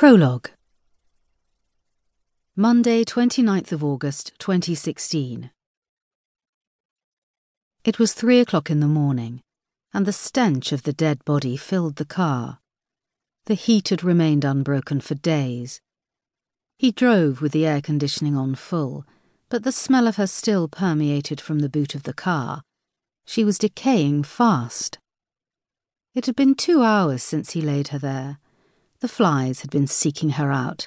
Prologue Monday, 29th of August, 2016. It was three o'clock in the morning, and the stench of the dead body filled the car. The heat had remained unbroken for days. He drove with the air conditioning on full, but the smell of her still permeated from the boot of the car. She was decaying fast. It had been two hours since he laid her there the flies had been seeking her out,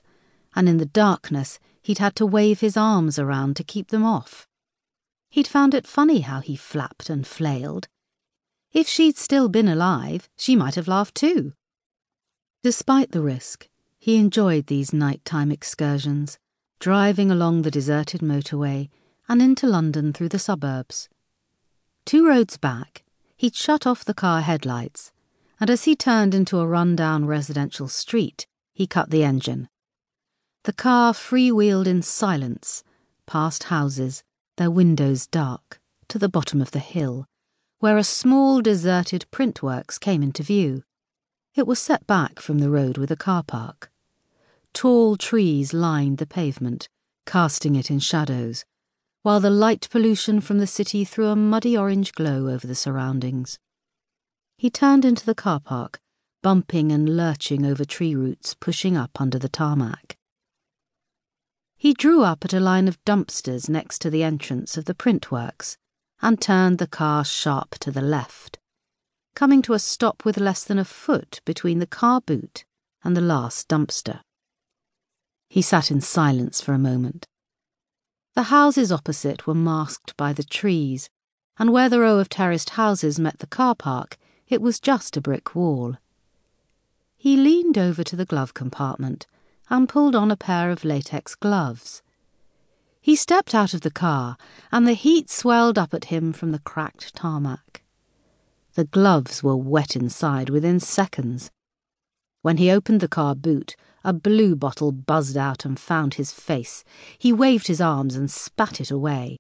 and in the darkness he'd had to wave his arms around to keep them off. He'd found it funny how he flapped and flailed. If she'd still been alive, she might have laughed too. Despite the risk, he enjoyed these nighttime excursions, driving along the deserted motorway and into London through the suburbs. Two roads back, he'd shut off the car headlights and as he turned into a run-down residential street, he cut the engine. The car freewheeled in silence, past houses, their windows dark, to the bottom of the hill, where a small deserted printworks came into view. It was set back from the road with a car park. Tall trees lined the pavement, casting it in shadows, while the light pollution from the city threw a muddy orange glow over the surroundings. He turned into the car park, bumping and lurching over tree roots pushing up under the tarmac. He drew up at a line of dumpsters next to the entrance of the printworks and turned the car sharp to the left, coming to a stop with less than a foot between the car boot and the last dumpster. He sat in silence for a moment. The houses opposite were masked by the trees, and where the row of terraced houses met the car park, it was just a brick wall. He leaned over to the glove compartment and pulled on a pair of latex gloves. He stepped out of the car, and the heat swelled up at him from the cracked tarmac. The gloves were wet inside within seconds. When he opened the car boot, a blue bottle buzzed out and found his face. He waved his arms and spat it away.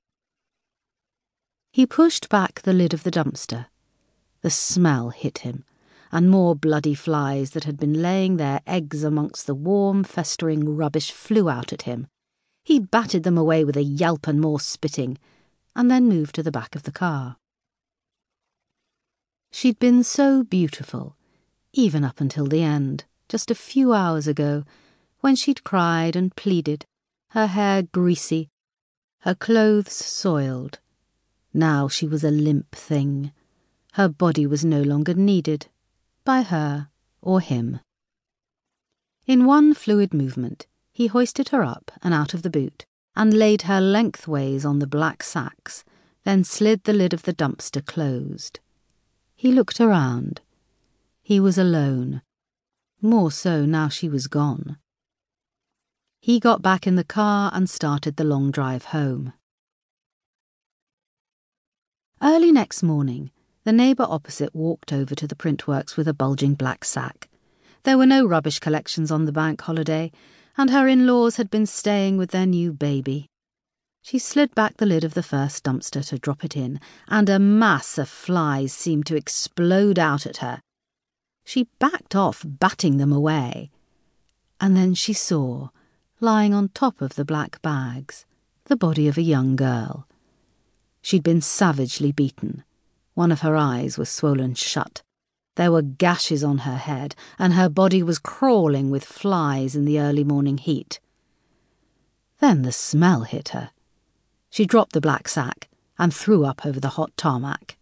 He pushed back the lid of the dumpster the smell hit him, and more bloody flies that had been laying their eggs amongst the warm, festering rubbish flew out at him. He batted them away with a yelp and more spitting, and then moved to the back of the car. She'd been so beautiful, even up until the end, just a few hours ago, when she'd cried and pleaded, her hair greasy, her clothes soiled. Now she was a limp thing her body was no longer needed, by her or him. In one fluid movement, he hoisted her up and out of the boot, and laid her lengthways on the black sacks, then slid the lid of the dumpster closed. He looked around. He was alone, more so now she was gone. He got back in the car and started the long drive home. Early next morning, the neighbour opposite walked over to the printworks with a bulging black sack. There were no rubbish collections on the bank holiday, and her in laws had been staying with their new baby. She slid back the lid of the first dumpster to drop it in, and a mass of flies seemed to explode out at her. She backed off, batting them away. And then she saw, lying on top of the black bags, the body of a young girl. She'd been savagely beaten one of her eyes was swollen shut. There were gashes on her head, and her body was crawling with flies in the early morning heat. Then the smell hit her. She dropped the black sack and threw up over the hot tarmac.